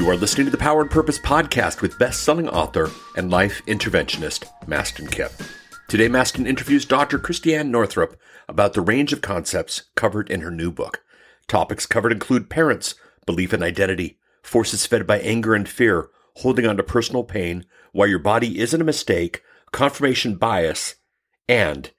You are listening to the Power and Purpose podcast with best-selling author and life interventionist Mastin Kipp. Today, Mastin interviews Dr. Christiane Northrup about the range of concepts covered in her new book. Topics covered include parents, belief and identity, forces fed by anger and fear, holding on to personal pain, why your body isn't a mistake, confirmation bias, and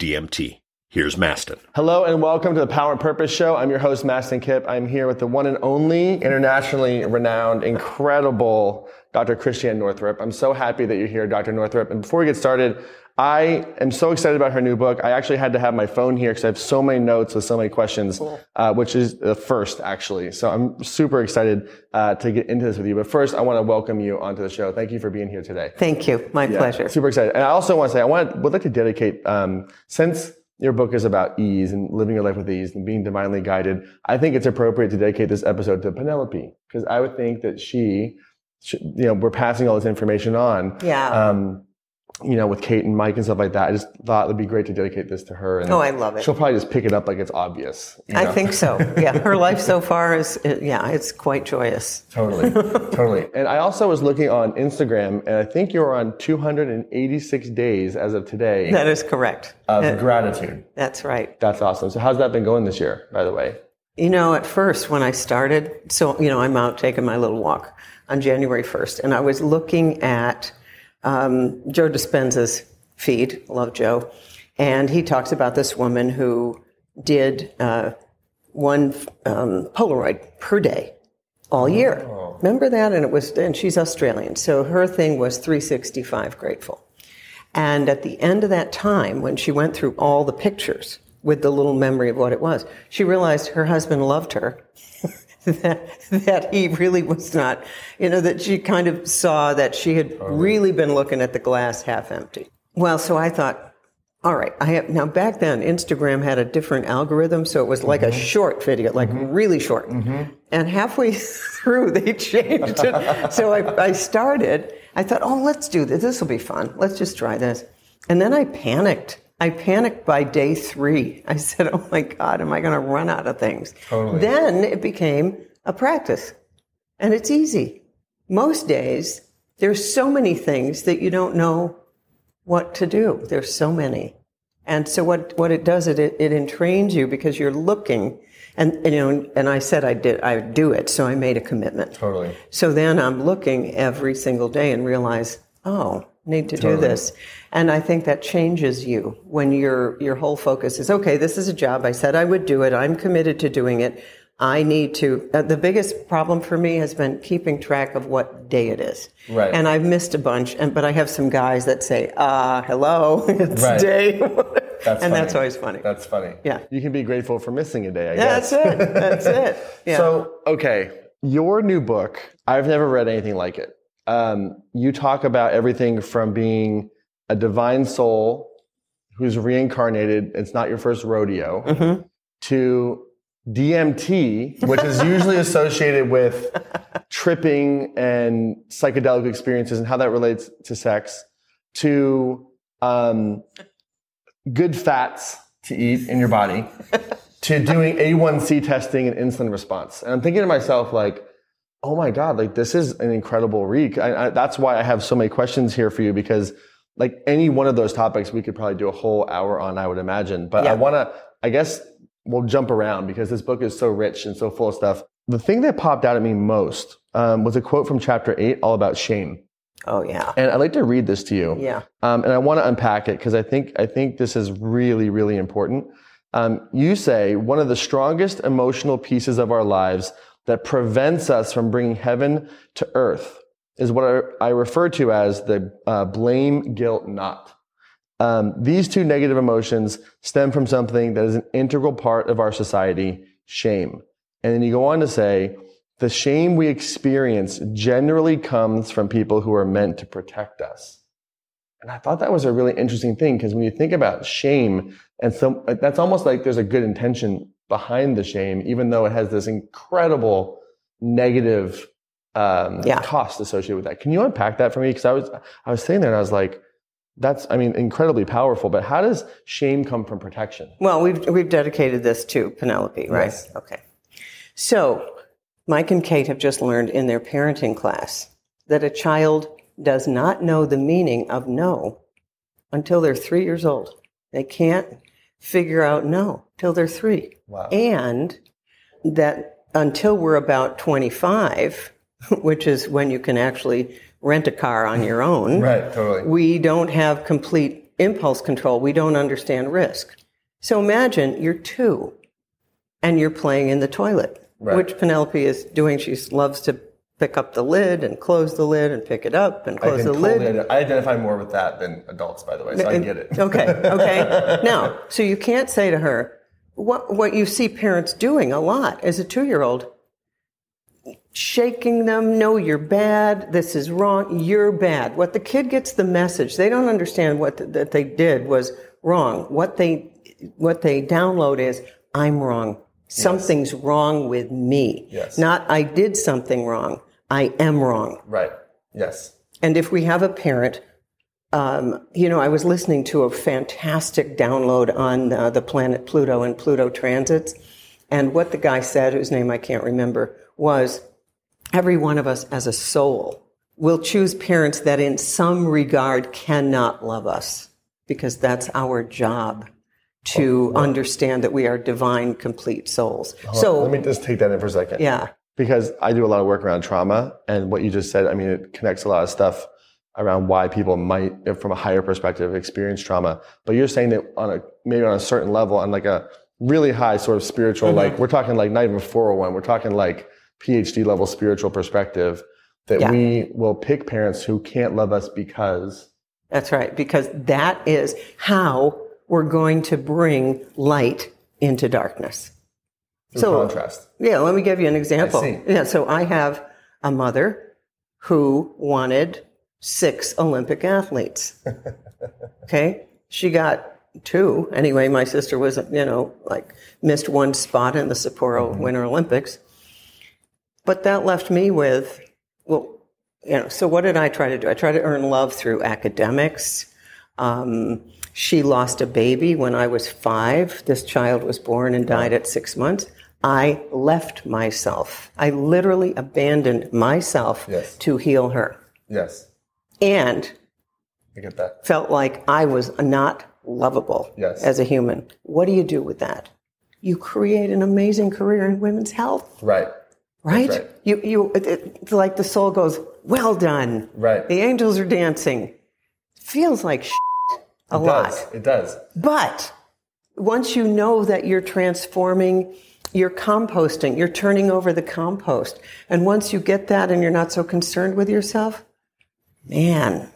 DMT. Here's Mastin. Hello and welcome to the Power and Purpose Show. I'm your host, Mastin Kipp. I'm here with the one and only internationally renowned, incredible Dr. Christiane Northrup. I'm so happy that you're here, Dr. Northrup. And before we get started, I am so excited about her new book. I actually had to have my phone here because I have so many notes with so many questions, cool. uh, which is the first actually. So I'm super excited uh, to get into this with you. But first, I want to welcome you onto the show. Thank you for being here today. Thank you. My yeah, pleasure. Super excited. And I also want to say I want would like to dedicate um, since your book is about ease and living your life with ease and being divinely guided. I think it's appropriate to dedicate this episode to Penelope because I would think that she, should, you know, we're passing all this information on. Yeah. Um, you know, with Kate and Mike and stuff like that. I just thought it'd be great to dedicate this to her. And oh, I love it. She'll probably just pick it up like it's obvious. You know? I think so. Yeah, her life so far is, yeah, it's quite joyous. Totally, totally. And I also was looking on Instagram, and I think you're on 286 days as of today. That is correct. Of that, gratitude. That's right. That's awesome. So how's that been going this year, by the way? You know, at first when I started, so you know, I'm out taking my little walk on January 1st, and I was looking at um, Joe Dispenza's feed. Love Joe. And he talks about this woman who did uh, one um, Polaroid per day all year. Oh. Remember that? And it was, and she's Australian. So her thing was 365 grateful. And at the end of that time, when she went through all the pictures with the little memory of what it was, she realized her husband loved her that, that he really was not, you know, that she kind of saw that she had really been looking at the glass half empty. Well, so I thought, all right, I have, now back then Instagram had a different algorithm, so it was like mm-hmm. a short video, like mm-hmm. really short. Mm-hmm. And halfway through, they changed it. so I, I started, I thought, oh, let's do this. This will be fun. Let's just try this. And then I panicked I panicked by day three. I said, Oh my God, am I going to run out of things? Totally. Then it became a practice. And it's easy. Most days, there's so many things that you don't know what to do. There's so many. And so what, what it does, it, it, it entrains you because you're looking and, and, you know, and I said I did, I would do it. So I made a commitment. Totally. So then I'm looking every single day and realize, oh, need to totally. do this. And I think that changes you when your your whole focus is okay, this is a job. I said I would do it. I'm committed to doing it. I need to. Uh, the biggest problem for me has been keeping track of what day it is. Right. And I've missed a bunch. And but I have some guys that say, "Ah, uh, hello, it's right. day." That's and funny. that's always funny. That's funny. Yeah. You can be grateful for missing a day. I yeah, guess. That's it. That's it. Yeah. So okay, your new book. I've never read anything like it um, you talk about everything from being a divine soul who's reincarnated, it's not your first rodeo, mm-hmm. to DMT, which is usually associated with tripping and psychedelic experiences and how that relates to sex, to um, good fats to eat in your body, to doing A1C testing and insulin response. And I'm thinking to myself, like, oh my God, like this is an incredible reek. I, I, that's why I have so many questions here for you because like any one of those topics, we could probably do a whole hour on, I would imagine. But yeah. I want to, I guess we'll jump around because this book is so rich and so full of stuff. The thing that popped out at me most um, was a quote from chapter eight, all about shame. Oh yeah. And I'd like to read this to you. Yeah. Um, and I want to unpack it because I think I think this is really really important. Um, you say one of the strongest emotional pieces of our lives that prevents us from bringing heaven to earth is what I, refer to as the uh, blame guilt knot. Um, these two negative emotions stem from something that is an integral part of our society, shame. And then you go on to say, the shame we experience generally comes from people who are meant to protect us. And I thought that was a really interesting thing because when you think about shame, and so that's almost like there's a good intention behind the shame, even though it has this incredible negative um, yeah. cost associated with that. Can you unpack that for me? Because I was I was sitting there and I was like, that's I mean incredibly powerful. But how does shame come from protection? Well, we've we've dedicated this to Penelope, right? Yes. Okay. So Mike and Kate have just learned in their parenting class that a child does not know the meaning of no until they're three years old. They can't figure out no till they're three. Wow. And that until we're about 25, which is when you can actually rent a car on your own, Right, totally. we don't have complete impulse control. We don't understand risk. So imagine you're two and you're playing in the toilet, Right. which Penelope is doing. She loves to pick up the lid and close the lid and pick it up and close the lid. ident- I identify more with that than adults, by the way, so I get it. Okay, okay. now, so you can't say to her, what, what you see parents doing a lot as a two year old, shaking them, no, you're bad, this is wrong, you're bad. What the kid gets the message, they don't understand what th- that they did was wrong. What they, what they download is, I'm wrong. Something's wrong with me. Yes. Not, I did something wrong. I am wrong. Right. Yes. And if we have a parent, um, you know, I was listening to a fantastic download on uh, the planet Pluto and Pluto transits. And what the guy said, whose name I can't remember, was every one of us as a soul will choose parents that in some regard cannot love us because that's our job to understand that we are divine, complete souls. So, Let me just take that in for a second. yeah, because I do a lot of work around trauma and what you just said, I mean, it connects a lot of stuff around why people might, from a higher perspective, experience trauma. But you're saying that on a, maybe on a certain level, on like a really high sort of spiritual, uh-huh. like we're talking like not even 401, we're talking like PhD level spiritual perspective that Yeah. we will pick parents who can't love us because That's right, because that is how we're going to bring light into darkness. So- contrast. Yeah, let me give you an example. Yeah, so I have a mother who wanted six Olympic athletes. okay, she got two. Anyway, my sister was, you know, like missed one spot in the Sapporo Winter Olympics. But that left me with, well, you know, so what did I try to do? I tried to earn love through academics. Um, she lost a baby when I was five. This child was born and died at six months. I left myself. I literally abandoned myself Yes. to heal her Yes. and I get that. felt like I was not lovable Yes. as a human. What do you do with that? You create an amazing career in women's health, Right. right? right. You, you, it, it's like the soul goes, well done. Right. The angels are dancing. Feels like a It lot. does. It does. But once you know that you're transforming, you're composting, you're turning over the compost. And once you get that and you're not so concerned with yourself, man,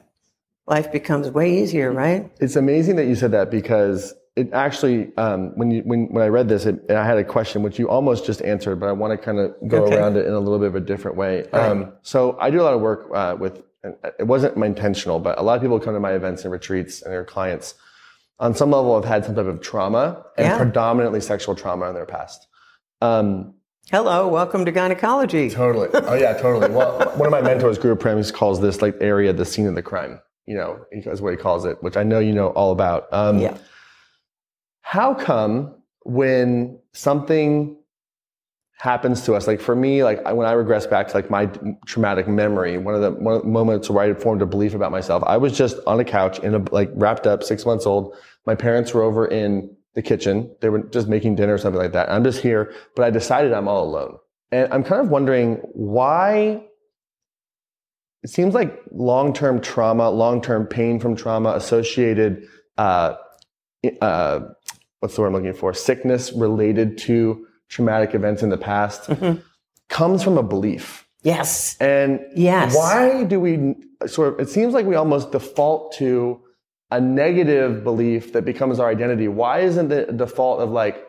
life becomes way easier, right? It's amazing that you said that because it actually, um, when you when, when I read this, it, I had a question which you almost just answered, but I want to kind of go Okay. around it in a little bit of a different way. Um, so I do a lot of work uh, with. and It wasn't my intentional, but a lot of people come to my events and retreats, and their clients, on some level, have had some type of trauma and Yeah. predominantly sexual trauma in their past. Um, Hello, welcome to gynecology. Totally. Oh yeah, totally. Well, one of my mentors, Guru Prem, he calls this like area the scene of the crime. You know, is what he calls it, which I know you know all about. Um, Yeah. How come when something happens to us, like for me, like I- when I regress back to like my traumatic memory, one of the one of the moments where I had formed a belief about myself, I was just on a couch in a like wrapped up, six months old. My parents were over in the kitchen. They were just making dinner or something like that. I'm just here, but I decided I'm all alone. And I'm kind of wondering why it seems like long-term trauma, long-term pain from trauma associated, uh, uh, what's the word I'm looking for? Sickness related to traumatic events in the past Mhm. comes from a belief. Yes. And Yes. why do we sort of, it seems like we almost default to a negative belief that becomes our identity. Why isn't the default of like,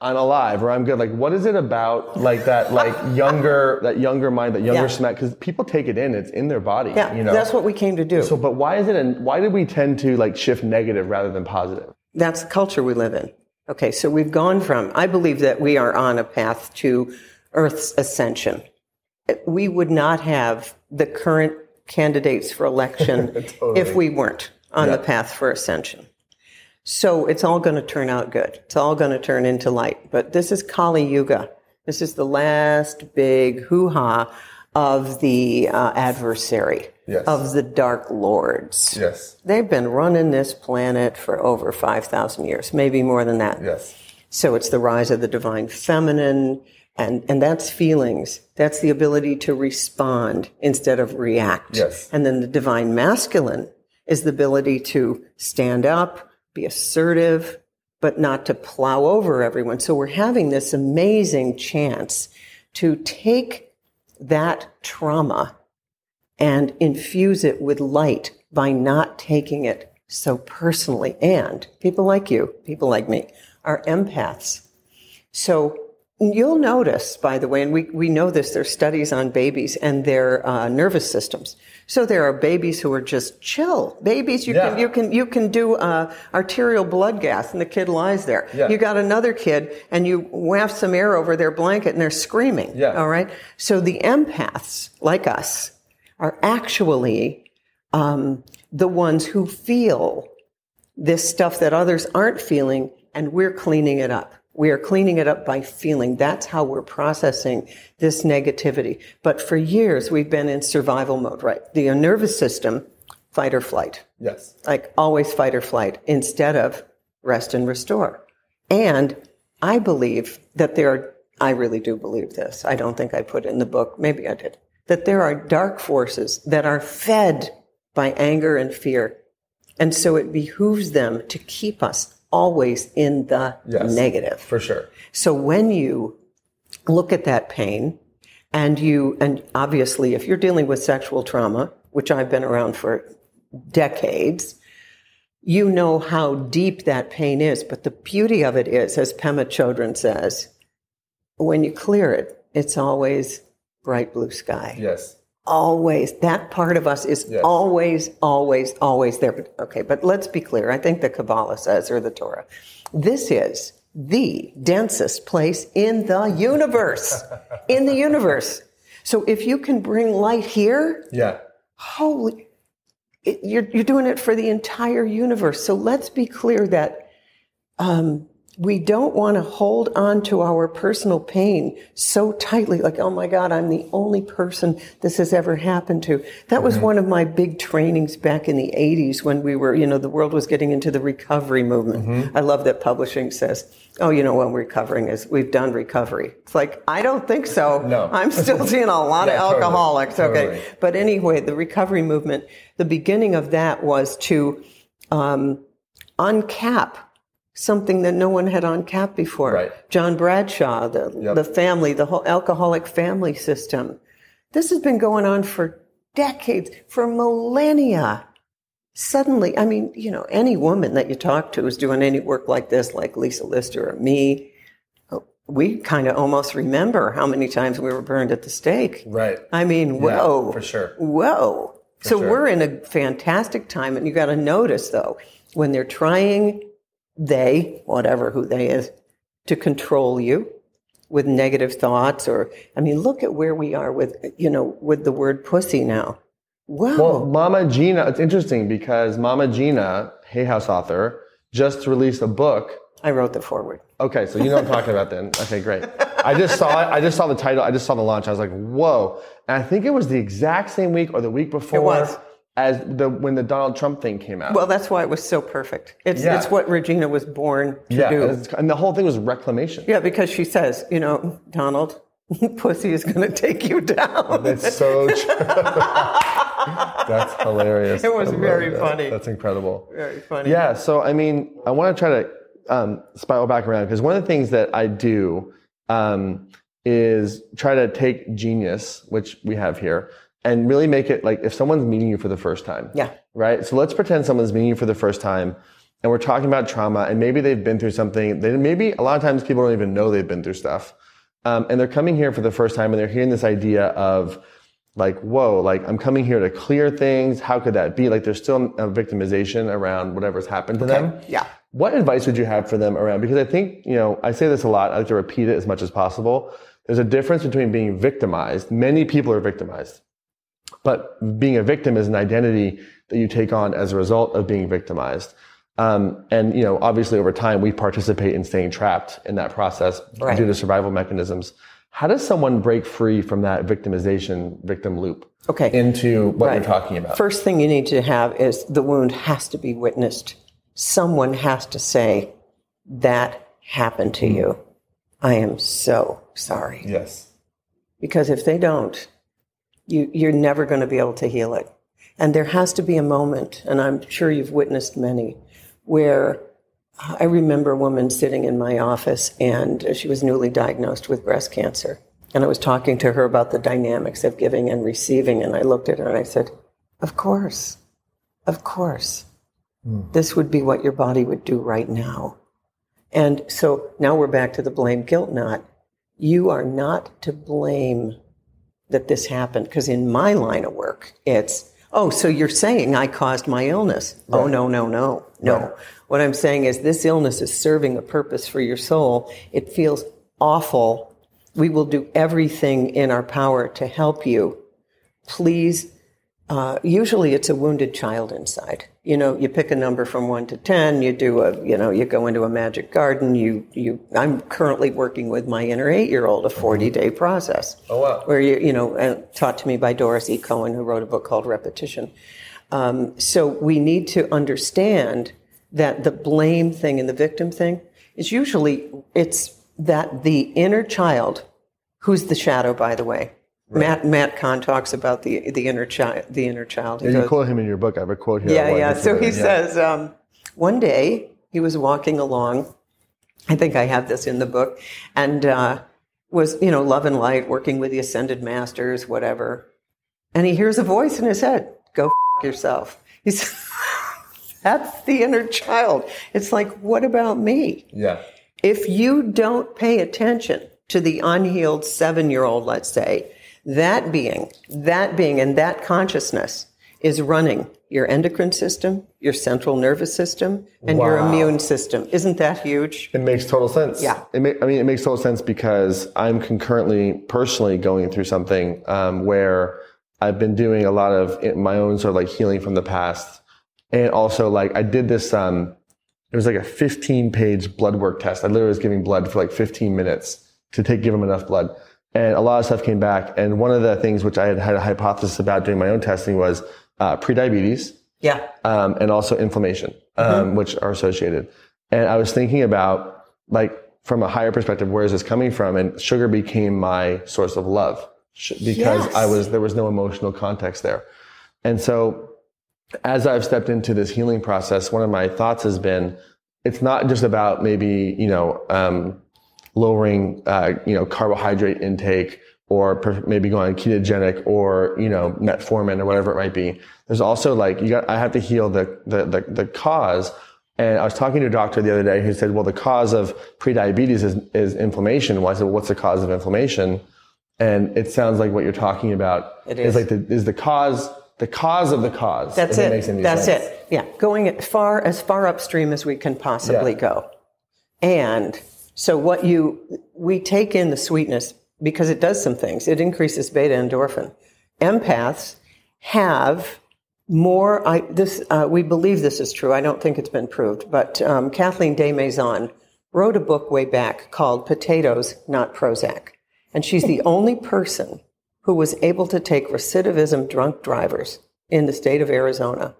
I'm alive or I'm good? Like, what is it about like that, like younger, that younger mind, that younger Yeah. smack? Cause people take it in, it's in their body, Yeah, you know? that's what we came to do. so, but why is it, and why did we tend to like shift negative rather than positive? That's the culture we live in. Okay, so we've gone from, I believe that we are on a path to Earth's ascension. We would not have the current candidates for election Totally. if we weren't on the path for ascension. So it's all going to turn out good. It's all going to turn into light. But this is Kali Yuga. This is the last big hoo ha of the uh, adversary, Yes. of the dark lords. Yes. They've been running this planet for over 5,000 years, maybe more than that. Yes. So it's the rise of the divine feminine, and, and that's feelings. That's the ability to respond instead of react. Yes. And then the divine masculine is the ability to stand up, be assertive, but not to plow over everyone. So we're having this amazing chance to take that trauma and infuse it with light by not taking it so personally. And people like you, people like me, are empaths. So you'll notice, by the way, and we, we know this, there's studies on babies and their uh, nervous systems. So there are babies who are just chill. Babies, you can you can you can do uh, arterial blood gas, and the kid lies there. Yeah. You got another kid, and you waft some air over their blanket, and they're screaming. Yeah. All right. So the empaths, like us, are actually um, the ones who feel this stuff that others aren't feeling, and we're cleaning it up. We are cleaning it up by feeling. That's how we're processing this negativity. But for years, we've been in survival mode, right? The nervous system, fight or flight, Yes. like always fight or flight, instead of rest and restore. And I believe that there are, I really do believe this. I don't think I put it in the book. Maybe I did. That there are dark forces that are fed by anger and fear. And so it behooves them to keep us always in the Yes. negative. For sure. So when you look at that pain and you, and obviously if you're dealing with sexual trauma, which I've been around for decades, you know how deep that pain is. But the beauty of it is, as Pema Chodron says, when you clear it, it's always bright blue sky Yes. Always that part of us is Yes. always always always there but okay but let's be clear i think the kabbalah says or the torah this is the densest place in the universe in the universe so if you can bring light here Yeah. holy it, you're, you're doing it for the entire universe so let's be clear that um, we don't want to hold on to our personal pain so tightly like oh my god i'm the only person this has ever happened to. That was one of my big trainings back in the 80s when we were you know the world was getting into the recovery movement. I love that publishing says oh you know what recovering is we've done recovery. It's like i don't think so. No. i'm still seeing a lot Yeah, of totally. alcoholics okay. Totally. but anyway, the recovery movement, the beginning of that was to um, uncap something that no one had on cap before. Right. John Bradshaw, the, Yep. the family, the whole alcoholic family system. This has been going on for decades, for millennia. Suddenly, I mean, you know, any woman that you talk to who's doing any work like this, like Lisa Lister or me, we kind of almost remember how many times we were burned at the stake. Right. I mean, Yeah, whoa. for sure. Whoa. so sure. we're in a fantastic time. And you got to notice, though, when they're trying, they, whatever who they is, to control you with negative thoughts or, I mean, look at where we are with, you know, with the word pussy now. Wow. Well, Mama Gena, it's interesting because Mama Gena, Hay House author, just released a book. I wrote the foreword. Okay, so you know what I'm talking about then. Okay, great. I just saw it. I just saw the title. I just saw the launch. I was like, whoa. And I think it was the exact same week or the week before It was. As the when the Donald Trump thing came out. Well, that's why it was so perfect. It's, Yeah. it's what Regena was born to yeah, do. and, and the whole thing was reclamation. Yeah, because she says, you know, Donald, pussy is going to take you down. That's so true. That's hilarious. It was very that. funny. That's incredible. Very funny. Yeah, so I mean, I want to try to um, spiral back around because one of the things that I do um, is try to take genius, which we have here, and really make it like if someone's meeting you for the first time. Yeah. Right? So let's pretend someone's meeting you for the first time and we're talking about trauma and maybe they've been through something. They, maybe a lot of times people don't even know they've been through stuff. Um, and they're coming here for the first time and they're hearing this idea of like, whoa, like I'm coming here to clear things. How could that be? Like there's still a victimization around whatever's happened to them. Yeah. What advice would you have for them around? Because I think, you know, I say this a lot. I like to repeat it as much as possible. There's a difference between being victimized. Many people are victimized. But being a victim is an identity that you take on as a result of being victimized. Um, and, you know, obviously over time, we participate in staying trapped in that process Right. due to survival mechanisms. How does someone break free from that victimization victim loop Okay. into what Right. you're talking about? First thing you need to have is the wound has to be witnessed. Someone has to say, that happened to you. I am so sorry. yes. Because if they don't, you, you're never going to be able to heal it. And there has to be a moment, and I'm sure you've witnessed many, where uh, I remember a woman sitting in my office and she was newly diagnosed with breast cancer. And I was talking to her about the dynamics of giving and receiving. And I looked at her and I said, Of course, of course. Hmm. This would be what your body would do right now. And so now we're back to the blame guilt knot. You are not to blame that this happened because in my line of work, it's, oh, so you're saying I caused my illness. Oh, no, no, no, no. Right. What I'm saying is this illness is serving a purpose for your soul. It feels awful. We will do everything in our power to help you. Please uh, usually it's a wounded child inside. You know, you pick a number from one to ten. You do a, you know, you go into a magic garden. You, you. I'm currently working with my inner eight-year-old, a 40-day process. Oh, wow. Where you, you know, taught to me by Doris E. Cohen, who wrote a book called Repetition. Um, so we need to understand that the blame thing and the victim thing is usually it's that the inner child, who's the shadow, by the way. Matt Matt Kahn talks about the the inner child. The inner child. He Yeah, you quote him in your book. I have a quote here. Yeah, yeah. So he. Yeah. says, um, one day he was walking along. I think I have this in the book, and uh, was you know love and light, working with the ascended masters, whatever. And he hears a voice in his head: "Go f- yourself." He's that's the inner child. It's like, what about me? Yeah. If you don't pay attention to the unhealed seven year old, let's say, that being, that being, and that consciousness is running your endocrine system, your central nervous system, and your immune system. Isn't that huge? It makes total sense. Yeah. It ma- I mean, it makes total sense because I'm concurrently, personally going through something um, where I've been doing a lot of it- my own sort of like healing from the past. And also, like, I did this, um, it was like a 15 page blood work test. I literally was giving blood for like 15 minutes to take, give them enough blood. And a lot of stuff came back. And one of the things which I had had a hypothesis about doing my own testing was uh, prediabetes Yeah. um, and also inflammation, um, which are associated. And I was thinking about, like, from a higher perspective, where is this coming from? And sugar became my source of love because Yes. I was there was no emotional context there. And so, as I've stepped into this healing process, one of my thoughts has been, it's not just about maybe you know um, lowering uh, you know carbohydrate intake or maybe going ketogenic or you know metformin or whatever it might be. There's also like you got I have to heal the the the, the cause. And I was talking to a doctor the other day who said, well, the cause of prediabetes is, is inflammation. Well, I said, well, what's the cause of inflammation? And it sounds like what you're talking about It is is. like the, is the cause, the cause of the cause. That's it. any That's sense. it. Yeah, going as far as far upstream as we can possibly Yeah. go. And so what you we take in the sweetness because it does some things. It increases beta endorphin. Empaths have more. I this uh, we believe this is true. I don't think it's been proved, but um, Kathleen DesMaisons wrote a book way back called "Potatoes, Not Prozac," and she's the only person who was able to take recidivism drunk drivers in the state of Arizona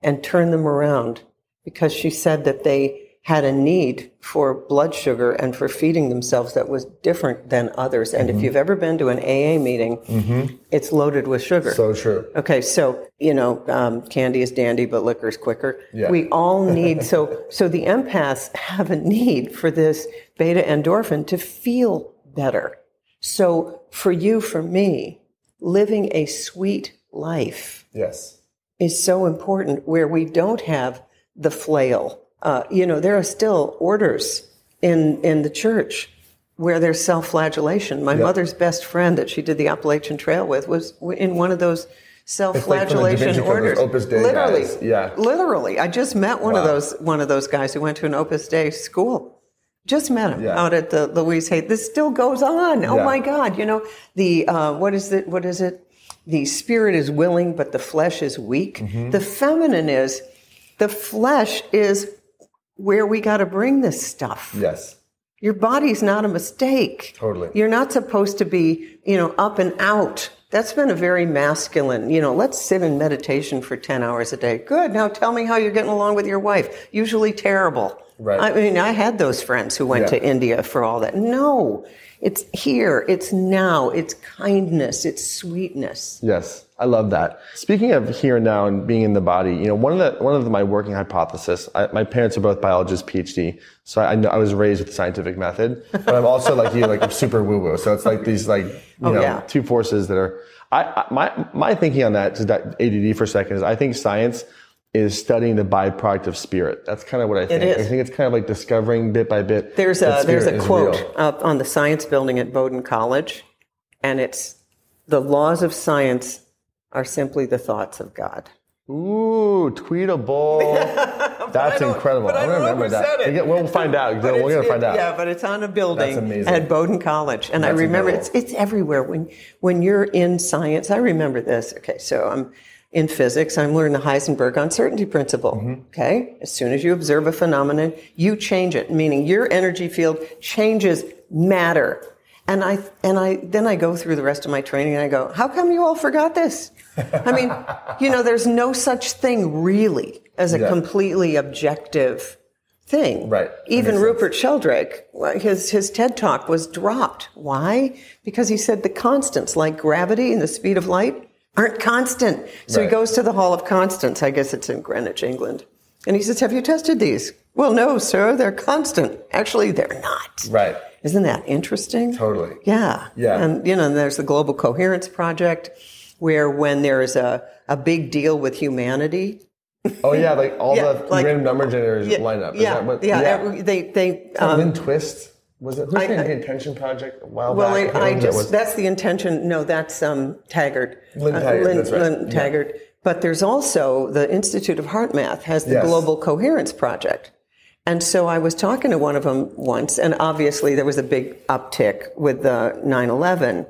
and turn them around because she said that they had a need for blood sugar and for feeding themselves that was different than others. And if you've ever been to an AA meeting, it's loaded with sugar. So true. Okay, so you know, um, candy is dandy, but liquor is quicker. Yeah. We all need so so the empaths have a need for this beta endorphin to feel better. So for you, for me, living a sweet life Yes. is so important. Where we don't have the flail, uh, you know, there are still orders in in the church where there's self-flagellation. My mother's best friend that she did the Appalachian Trail with was in one of those self-flagellation those orders. Literally, guys. Yeah. literally. I just met one of those one of those guys who went to an Opus Dei school. Just met him Yeah. out at the Louise Hay. This still goes on. Oh Yeah. my God! You know the uh, what is it? What is it? The spirit is willing, but the flesh is weak. Mm-hmm. The feminine is the flesh is where we got to bring this stuff. Yes. Your body's not a mistake. Totally. You're not supposed to be, you know, up and out. That's been a very masculine, you know, let's sit in meditation for 10 hours a day. Good. Now tell me how you're getting along with your wife. Usually terrible. Right. I mean, I had those friends who went Yeah. to India for all that. No, it's here. It's now. It's kindness. It's sweetness. Yes, I love that. Speaking of here and now and being in the body, you know, one of the one of the, my working hypothesis. I, my parents are both biologists, PhD, so I, I know I was raised with the scientific method, but I'm also like you, like I'm super woo woo. So it's like these like you Oh, know yeah. two forces that are. I, I my my thinking on that to that ADD for a second is I think science is studying the byproduct of spirit. That's kind of what I think. I think it's kind of like discovering bit by bit. There's a there's a quote up on the science building at Bowdoin College, and it's the laws of science are simply the thoughts of God. Ooh, tweetable. That's incredible. I I'm don't gonna know remember that. it. We'll find out. We're gonna find out. Yeah, but it's on a building at Bowdoin College, and I remember incredible. it's it's everywhere. When when you're in science, I remember this. Okay, so I'm in physics. I'm learning the Heisenberg uncertainty principle. Mm-hmm. Okay, as soon as you observe a phenomenon, you change it, meaning your energy field changes matter. And I and I then I go through the rest of my training and I go, how come you all forgot this? I mean, you know, there's no such thing really as a Yeah. completely objective thing. Right. Even Rupert Sheldrake, his his TED talk was dropped. Why? Because he said the constants like gravity and the speed of light aren't constant. So Right. he goes to the Hall of Constants. I guess it's in Greenwich, England. And he says, "Have you tested these?" Well, no, sir. They're constant. Actually, they're not. Right. Isn't that interesting? Totally. Yeah. Yeah. And, you know, there's the Global Coherence Project, where when there's a, a big deal with humanity, Oh yeah, like all Yeah, the like- random number generators yeah, line up. Is yeah, that what, yeah, every- they, they, um, Twist was it? Who's I- the I- Intention Project a while well, back? I, I can't remember who that just, was. that's the intention. No, that's, um, Taggart. Lynn Uh, Taggart, Lynn, that's right. Lynn Yeah. But there's also the Institute of HeartMath has the Yes. Global Coherence Project. And so I was talking to one of them once, and obviously there was a big uptick with the 9/11,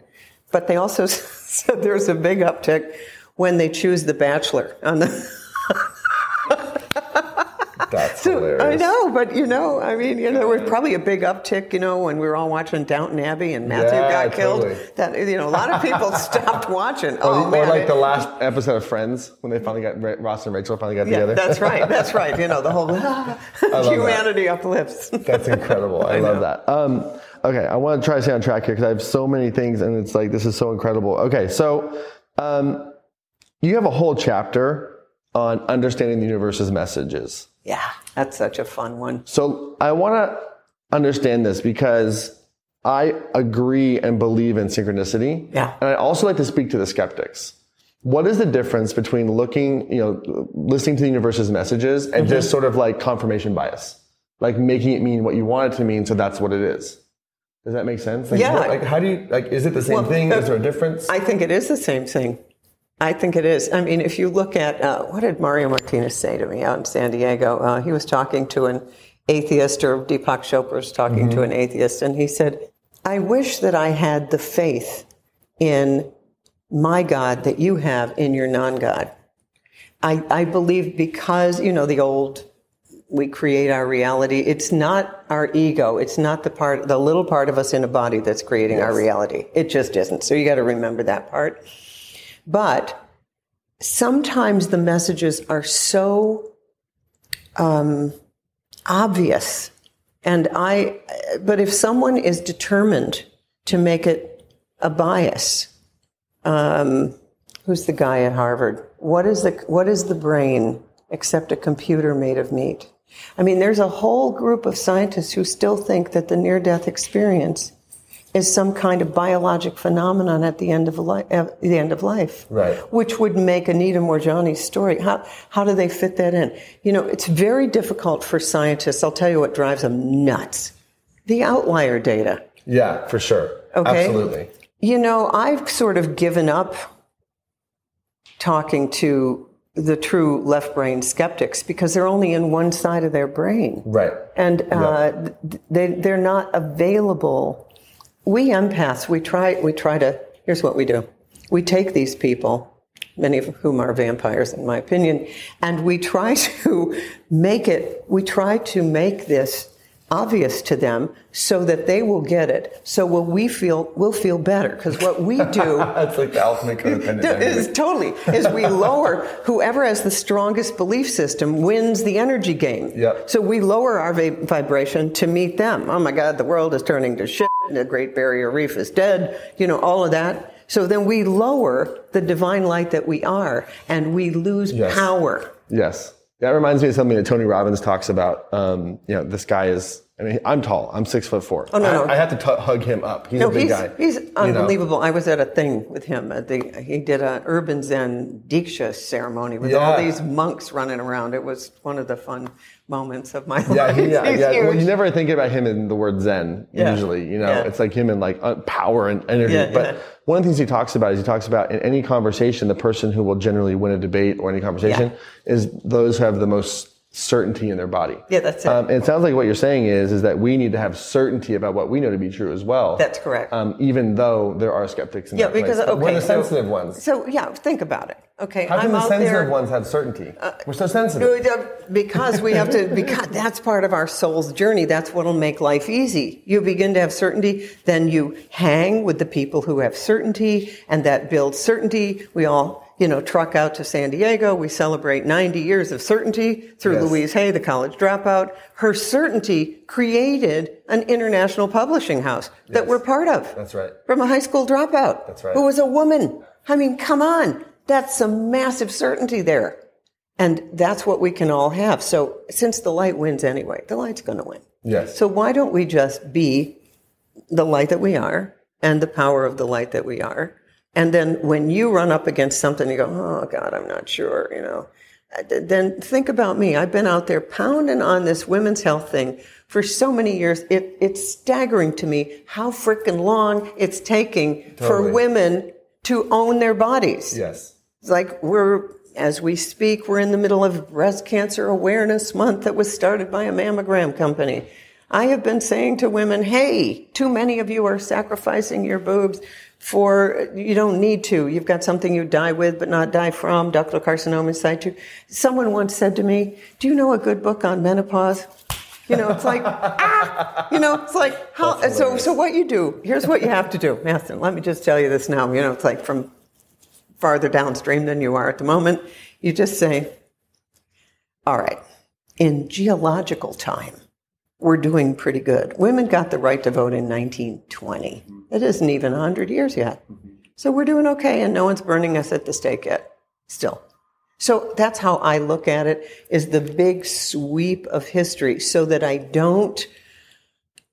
but they also said there's a big uptick when they choose the Bachelor on the. That's hilarious. I know, but you know, I mean, you know, there was probably a big uptick, you know, when we were all watching Downton Abbey and Matthew Yeah, got killed. That you know, a lot of people stopped watching. Oh, or man, like the last episode of Friends when they finally got Ross and Rachel finally got Yeah, together. that's right. That's right. You know, the whole that. humanity uplifts. That's incredible. I, love that. Um, okay, I want to try to stay on track here because I have so many things, and it's like this is so incredible. Okay, so um, you have a whole chapter on understanding the universe's messages. yeah, that's such a fun one. So I want to understand this because I agree and believe in synchronicity. Yeah. And I also like to speak to the skeptics. What is the difference between looking, you know, listening to the universe's messages and Mm-hmm. just sort of like confirmation bias? Like making it mean what you want it to mean, so that's what it is. Does that make sense? Like, Yeah. what- like, how do you, like, is it the same Well, thing? Is there a difference? I think it is the same thing. I think it is. I mean, if you look at uh, what did Mario Martinez say to me out in San Diego? Uh, he was talking to an atheist, or Deepak Chopra was talking to an atheist, and he said, "I wish that I had the faith in my God that you have in your non-God. I, I believe because you know the old." We create our reality. It's not our ego. It's not the part, the little part of us in a body that's creating our reality. It just isn't. So you got to remember that part. But sometimes the messages are so um, obvious. And I, but if someone is determined to make it a bias, um, who's the guy at Harvard? What is the, what is the brain except a computer made of meat? I mean, there's a whole group of scientists who still think that the near death experience is some kind of biologic phenomenon at the end of life, the end of life, Right. Which would make Anita Moorjani's story. How how do they fit that in? You know, it's very difficult for scientists. I'll tell you what drives them nuts: the outlier data. yeah, for sure. Okay. Absolutely. You know, I've sort of given up talking to the true left brain skeptics because they're only in one side of their brain Right. and uh, th- they they're not available. We empaths, we try we try to. Here's what we do: we take these people, many of whom are vampires, in my opinion, and we try to make it. We try to make this obvious to them so that they will get it. So will we feel we'll feel better because what we do That's like the ultimate codependent. is totally is we lower whoever has the strongest belief system wins the energy game. Yep. So we lower our va- vibration to meet them. Oh my God, the world is turning to shit. The Great Barrier Reef is dead. You know all of that. So then we lower the divine light that we are, and we lose Yes. power. Yes. That reminds me of something that Tony Robbins talks about. Um, you know, this guy is, I mean, I'm tall. I'm six foot four. Oh, no, I, no. I have to t- hug him up. He's No, a big he's, guy. he's you know? unbelievable. I was at a thing with him. At the, he did an urban Zen Diksha ceremony with all these monks running around. It was one of the fun moments of my Yeah, life. he, yeah, He's yeah. Well, you never think about him in the word Zen. Yeah. Usually, you know, Yeah. it's like him in like uh, power and energy. Yeah, but yeah. one of the things he talks about is he talks about in any conversation, the person who will generally win a debate or any conversation is those who have the most certainty in their body. Yeah, that's it. Um, and it sounds like what you're saying is is that we need to have certainty about what we know to be true as well. That's correct. Um, even though there are skeptics in yeah, because place. Okay, we're the so- sensitive ones. So yeah, think about it. Okay, How can I'm the sensitive there. ones have certainty? we're so sensitive. Because we have to, because that's part of our soul's journey. That's what'll make life easy. You begin to have certainty, then you hang with the people who have certainty, and that builds certainty. We all, you know, truck out to San Diego. We celebrate 90 years of certainty through Yes. Louise Hay, the college dropout. Her certainty created an international publishing house that Yes. we're part of. That's right. From a high school dropout. That's right. Who was a woman. I mean, come on. That's some massive certainty there. And that's what we can all have. So since the light wins anyway, the light's going to win. Yes. So why don't we just be the light that we are and the power of the light that we are? And then when you run up against something, you go, oh God, I'm not sure, you know. Uh, Then think about me. I've been out there pounding on this women's health thing for so many years. It, it's staggering to me how freaking long it's taking Totally. for women to own their bodies. yes. It's like we're, as we speak, we're in the middle of Breast Cancer Awareness Month that was started by a mammogram company. I have been saying to women, hey, too many of you are sacrificing your boobs for, you don't need to. You've got something you die with but not die from, ductal carcinoma in situ. Someone once said to me, do you know a good book on menopause? You know, it's like, ah, you know, it's like, how, so, so what you do, here's what you have to do. Mastin, let me just tell you this now. You know, it's like from farther downstream than you are at the moment, you just say, all right, in geological time, we're doing pretty good. Women got the right to vote in 1920. It isn't even 100 years yet. So we're doing okay, and no one's burning us at the stake yet, still. So that's how I look at it, is the big sweep of history, so that I don't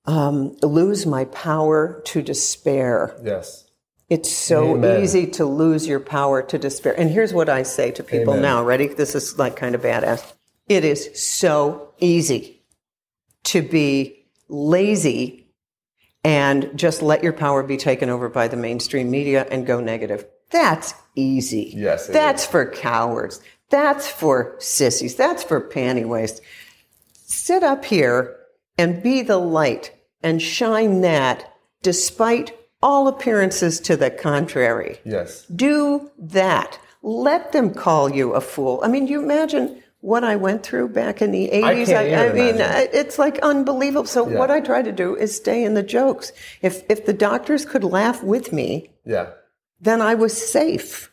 um, lose my power to despair. Yes. It's so Amen. easy to lose your power to despair. And here's what I say to people Amen. now. Ready? This is like kind of badass. It is so easy to be lazy and just let your power be taken over by the mainstream media and go negative. That's easy. Yes, That's for cowards. That's for sissies. That's for panty waste. Sit up here and be the light and shine that despite all appearances to the contrary. Yes. Do that. Let them call you a fool. I mean, you imagine what I went through back in the 80s. can't even I, mean. I- it's like unbelievable. So what I try to do is stay in the jokes. If if the doctors could laugh with me, Yeah. then I was safe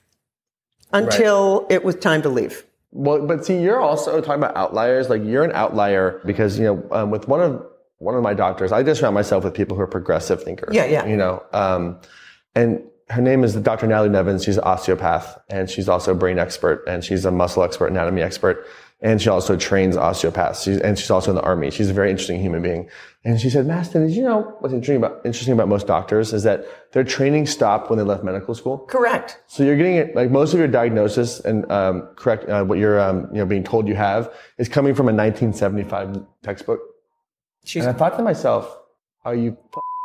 until it was time to leave. Well, but see, you're also talking about outliers. Like you're an outlier because you know, um, with one of one of my doctors, I just surround myself with people who are progressive thinkers. Yeah, yeah. You know, um, and her name is Dr. Natalie Nevins. She's an osteopath, and she's also a brain expert, and she's a muscle expert, anatomy expert, and she also trains osteopaths. She's, and she's also in the army. She's a very interesting human being. And she said, Mastin, did you know what's interesting about interesting about most doctors is that their training stopped when they left medical school. Correct. So you're getting it like most of your diagnosis and um, correct uh, what you're um, you know being told you have is coming from a 1975 textbook. She's And I thought to myself, are you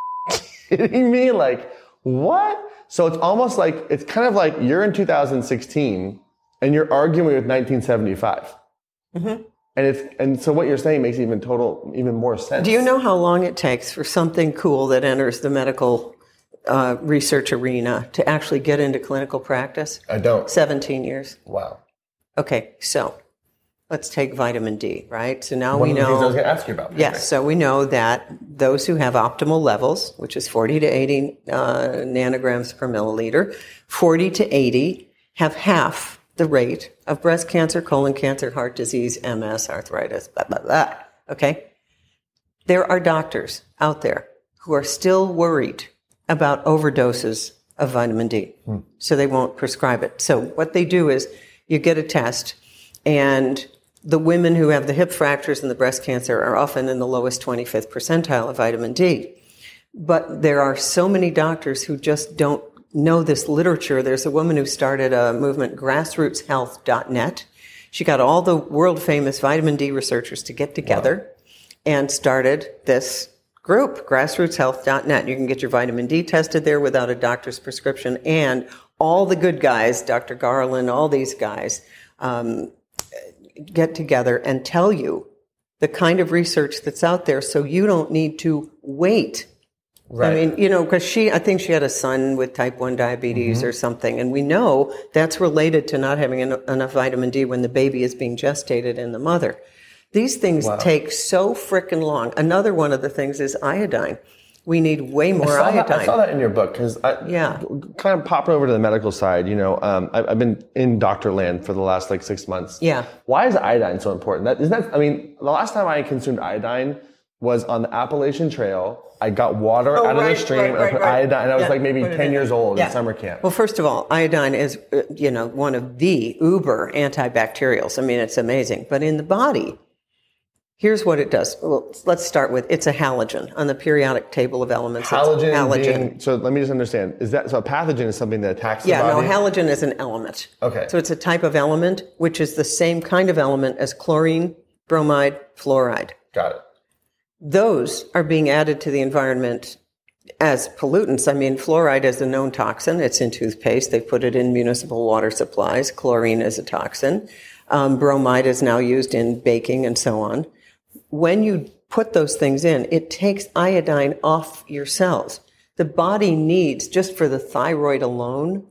kidding me? Like what? So it's almost like it's kind of like you're in 2016 and you're arguing with 1975. Mm-hmm. And it's and so what you're saying makes even total even more sense. Do you know how long it takes for something cool that enters the medical uh, research arena to actually get into clinical practice? I don't. 17 years. Wow. Okay, so let's take vitamin D, right? So now One we things I know. was going to ask you about. Yes, so we know that those who have optimal levels, which is 40 to 80 uh, nanograms per milliliter, 40 to 80 have half the rate of breast cancer, colon cancer, heart disease, MS, arthritis, blah, blah, blah. Okay? There are doctors out there who are still worried about overdoses of vitamin D. So they won't prescribe it. So what they do is you get a test and the women who have the hip fractures and the breast cancer are often in the lowest 25th percentile of vitamin D. But there are so many doctors who just don't know this literature. There's a woman who started a movement, grassrootshealth.net. She got all the world famous vitamin D researchers to get together and started this group, grassrootshealth.net. You can get your vitamin D tested there without a doctor's prescription. And all the good guys, Dr. Garland, all these guys, um, get together and tell you the kind of research that's out there so you don't need to wait. Right. I mean, you know, because she, I think she had a son with type 1 diabetes mm-hmm. or something. And we know that's related to not having en- enough vitamin D when the baby is being gestated in the mother. These things take so frickin' long. Another one of the things is iodine. We need way more I saw, that, iodine. I saw that in your book because I Yeah. kind of popping over to the medical side. You know, um, I, I've been in doctor land for the last like six months. Yeah. Why is iodine so important? That isn't that. I mean, the last time I consumed iodine was on the Appalachian Trail. I got water Oh, out of right, the stream right, and I put iodine. And I was Yeah, like maybe ten years old Yeah. in summer camp. Well, first of all, iodine is, uh, you know, one of the uber antibacterials. I mean, it's amazing. But in the body, here's what it does. Well, let's start with it's a halogen on the periodic table of elements. Halogen, halogen. being so. Let me just understand. Is that so? A pathogen is something that attacks the yeah, no, halogen is an element. Okay. So it's a type of element which is the same kind of element as chlorine, bromide, fluoride. Got it. those are being added to the environment as pollutants. I mean, fluoride is a known toxin. It's in toothpaste. They put it in municipal water supplies. Chlorine is a toxin. Um, bromide is now used in baking and so on. When you put those things in, it takes iodine off your cells. The body needs, just for the thyroid alone,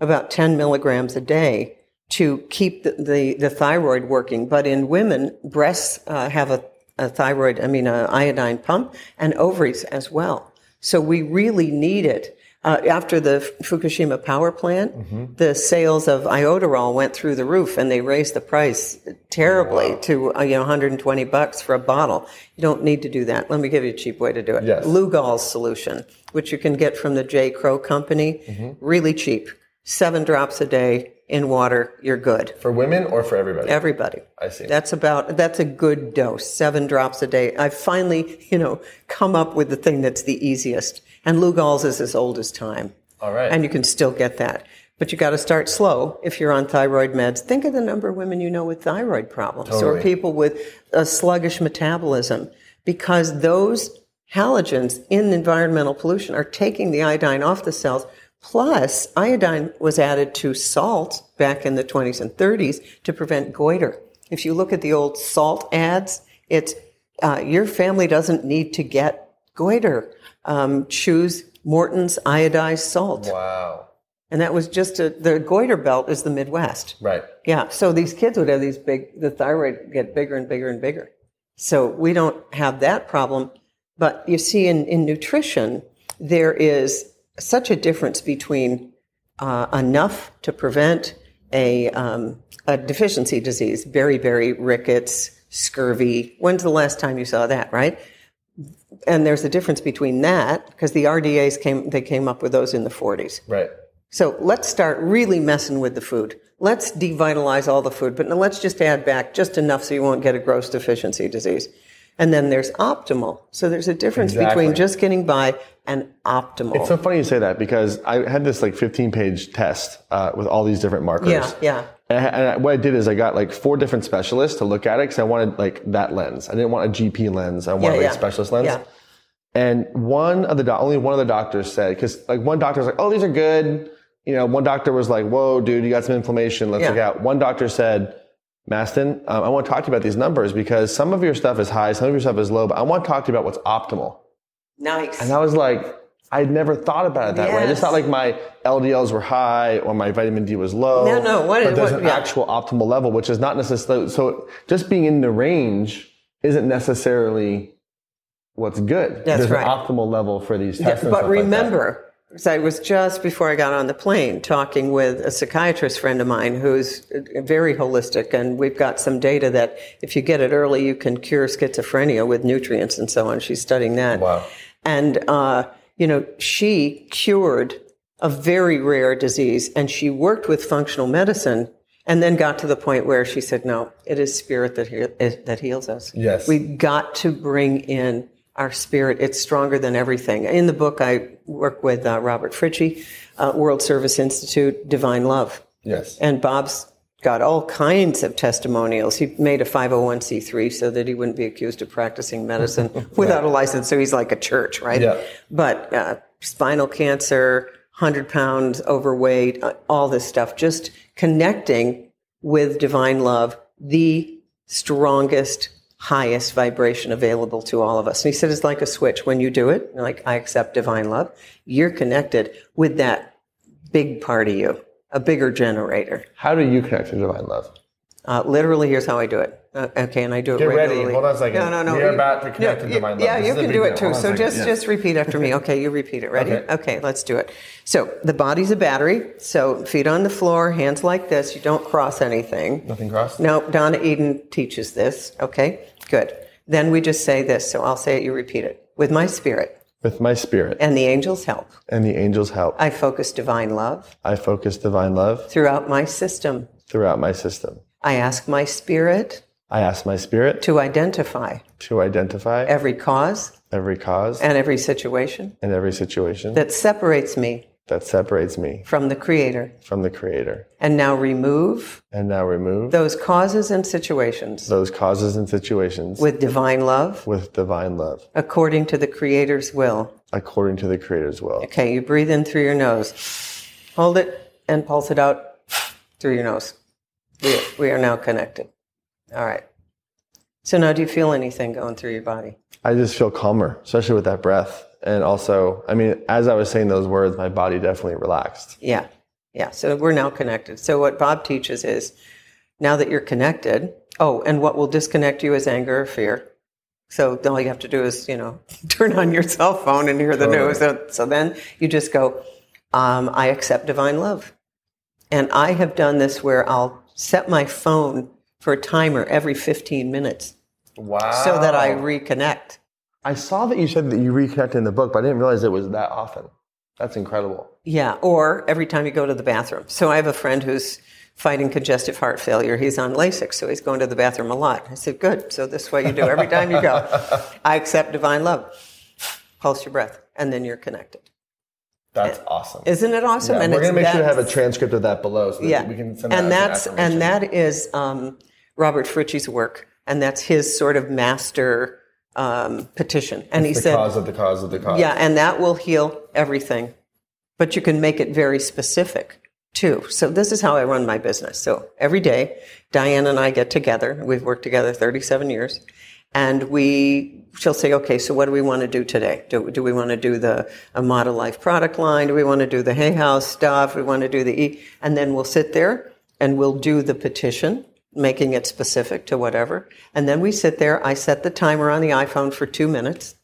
about 10 milligrams a day to keep the, the, the thyroid working. But in women, breasts uh, have a, a thyroid, I mean, an iodine pump, and ovaries as well. So we really need it. Uh, after the Fukushima power plant, the sales of iodoral went through the roof, and they raised the price terribly to uh, you know 120 bucks for a bottle. You don't need to do that. Let me give you a cheap way to do it. Yes. Lugol's solution, which you can get from the J. Crow Company, really cheap. Seven drops a day in water, you're good. For women or for everybody? Everybody. I see. That's about that's a good dose. Seven drops a day. I've finally, you know, come up with the thing that's the easiest. And Lugol's is as old as time. All right. And you can still get that. But you got to start slow if you're on thyroid meds. Think of the number of women you know with thyroid problems or people with a sluggish metabolism because those halogens in environmental pollution are taking the iodine off the cells. Plus, iodine was added to salt back in the 20s and 30s to prevent goiter. If you look at the old salt ads, it's uh, your family doesn't need to get goiter. Um, choose Morton's iodized salt. wow. And that was just a, the goiter belt is the Midwest. Right. Yeah. So these kids would have these big, the thyroid get bigger and bigger and bigger. So we don't have that problem. But you see, in, in nutrition, there is such a difference between uh, enough to prevent a, um, a deficiency disease, beriberi, rickets, scurvy. When's the last time you saw that, right? And there's a difference between that because the RDAs came, they came up with those in the 40s. Right. So let's start really messing with the food. Let's devitalize all the food, but now let's just add back just enough so you won't get a gross deficiency disease. And then there's optimal. So there's a difference Exactly. between just getting by and optimal. It's so funny you say that because I had this like 15 page test uh, with all these different markers. yeah, yeah. And, I, and I- what I did is I got like four different specialists to look at it because I wanted like that lens. I didn't want a GP lens. I wanted Yeah, yeah. a specialist lens. Yeah. And one of the doc- only one of the doctors said because like one doctor was like, "Oh, these are good." You know, one doctor was like, "Whoa, dude, you got some inflammation. Let's Yeah. look out." One doctor said, "Mastin, um, I want to talk to you about these numbers because some of your stuff is high, some of your stuff is low, but I want to talk to you about what's optimal." Nice. And I was like, I'd never thought about it that way. I just thought like my LDLs were high or my vitamin D was low. No, no, what- but there's what- an yeah. actual optimal level, which is not necessarily. So just being in the range isn't necessarily what's good. That's there's right. an optimal level for these tests. and but stuff like 'cause I was just before I got on the plane talking with a psychiatrist friend of mine who's very holistic, and we've got some data that if you get it early, you can cure schizophrenia with nutrients and so on. She's studying that. Wow. And, uh, you know, she cured a very rare disease and she worked with functional medicine and then got to the point where she said, no, it is spirit that, it- that heals us. Yes. We've got to bring in our spirit. It's stronger than everything. In the book, I work with uh, Robert Fritchie, uh, World Service Institute, Divine Love. Yes. And Bob's got all kinds of testimonials. He made a 501c3 so that he wouldn't be accused of practicing medicine without a license. So he's like a church, right? Yeah. But uh, spinal cancer, 100 pounds overweight, uh, all this stuff, just connecting with divine love, the strongest, highest vibration available to all of us. And he said it's like a switch. When you do it, like I accept divine love, you're connected with that big part of you, a bigger generator. How do you connect to divine love? Uh, literally, here's how I do it. Uh, okay, and I do it Get ready. regularly. Hold on a second. No, no, no. We are You- about to connect no, to divine love. Yeah, This you can do it too. Hold on a So just Yes. just repeat after me. Okay, you repeat it. Ready? Okay. Okay, let's do it. So the body's a battery. So feet on the floor, hands like this. You don't cross anything. Nothing crossed? No, Donna Eden teaches this. Okay, good. Then we just say this. So I'll say it. You repeat it. With my spirit With my spirit and the angels' help, and the angels' help, I focus divine love I focus divine love throughout my system. throughout my system. I ask my spirit I ask my spirit to identify to identify every cause every cause and every situation and every situation that separates me that separates me from the Creator. from the Creator. And now remove And now remove those causes and situations those causes and situations with divine love with divine love according to the Creator's will. according to the Creator's will. Okay, you breathe in through your nose, hold it, and pulse it out through your nose. We, we are now connected. All right. So now, do you feel anything going through your body? I just feel calmer, especially with that breath. And also, I mean, as I was saying those words, my body definitely relaxed. Yeah. Yeah. So we're now connected. So what Bob teaches is now that you're connected, oh, and what will disconnect you is anger or fear. So all you have to do is, you know, turn on your cell phone and hear the news. So, so then you just go, um, I accept divine love. And I have done this where I'll set my phone for a timer every 15 minutes Wow. so that I reconnect. I saw that you said that you reconnected in the book, but I didn't realize it was that often. That's incredible. Yeah, or every time you go to the bathroom. So I have a friend who's fighting congestive heart failure. He's on Lasix, so he's going to the bathroom a lot. I said, good. So this is what you do every time you go. I accept divine love. Pulse your breath, and then you're connected. That's awesome. Isn't it awesome? Yeah, and we're gonna make sure to have a transcript of that below, so that yeah, we can send that and as an that's and that is um, Robert Fritchie's work, and that's his sort of master um, petition. And he the said, cause of the cause of the cause. Yeah, and that will heal everything. But you can make it very specific too. So this is how I run my business. So every day, Diane and I get together. We've worked together 37 years. And we, she'll say, okay, so what do we want to do today? Do, do we want to do the Amata Life product line? Do we want to do the Hay House stuff? We want to do the E? And then we'll sit there and we'll do the petition, making it specific to whatever. And then we sit there. I set the timer on the iPhone for two minutes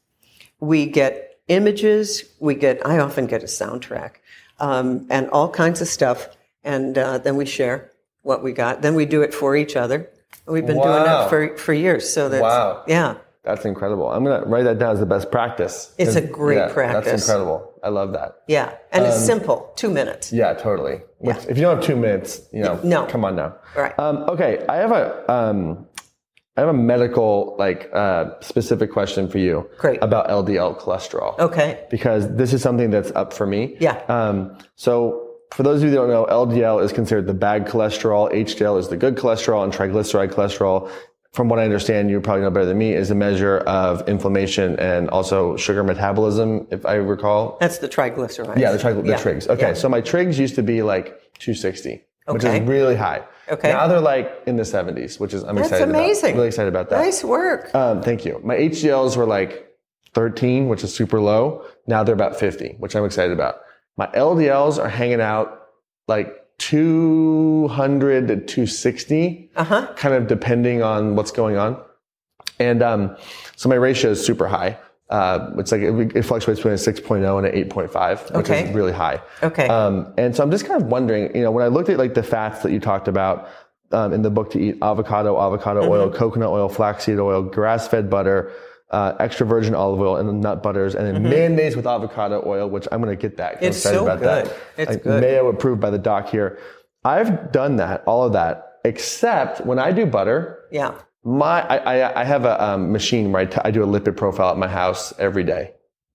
we get images we get i often get a soundtrack um, and all kinds of stuff and uh, then we share what we got then we do it for each other we've been doing that for, for years so that's Wow. yeah That's incredible. I'm gonna write that down as the best practice. It's a great Yeah, practice. That's incredible. I love that. yeah and Um, it's simple two minutes Yeah, totally. Which, If you don't have two minutes, you know, No. come on now. Right. Um, okay, I have a um, I have a medical like uh, specific question for you. Great. About LDL cholesterol. okay Because this is something that's up for me. Yeah. Um, so for those of you who don't know, LDL is considered the bad cholesterol. HDL is the good cholesterol, and triglyceride cholesterol. From what I understand, you probably know better than me, is a measure of inflammation and also sugar metabolism, if I recall. that's the triglycerides Yeah, the, trig- the Yeah. trigs. Okay, Yeah. so my trigs used to be like 260, which is really high. Okay. Now they're like in the 70s, which is I'm that's excited amazing about. Really excited about that. nice work Um, thank you. My HDLs were like 13, which is super low. Now they're about 50, which I'm excited about. My LDLs are hanging out like 200 to 260, Uh-huh. kind of depending on what's going on. And um, so my ratio is super high. Uh, it's like it, it fluctuates between a 6.0 and an 8.5, which Okay. is really high. Okay. Um, and so I'm just kind of wondering, you know, when I looked at like the fats that you talked about um, in the book to eat avocado, avocado Mm-hmm. oil, coconut oil, flaxseed oil, grass-fed butter, uh, extra virgin olive oil, and nut butters, and then mayonnaise with avocado oil, which I'm going to get that. Mm-hmm. It's excited so about good. that. It's Like, good. Mayo approved by the doc here. I've done that, all of that, except when I do butter, Yeah. my I, I, I have a um, machine where I, t- I do a lipid profile at my house every day.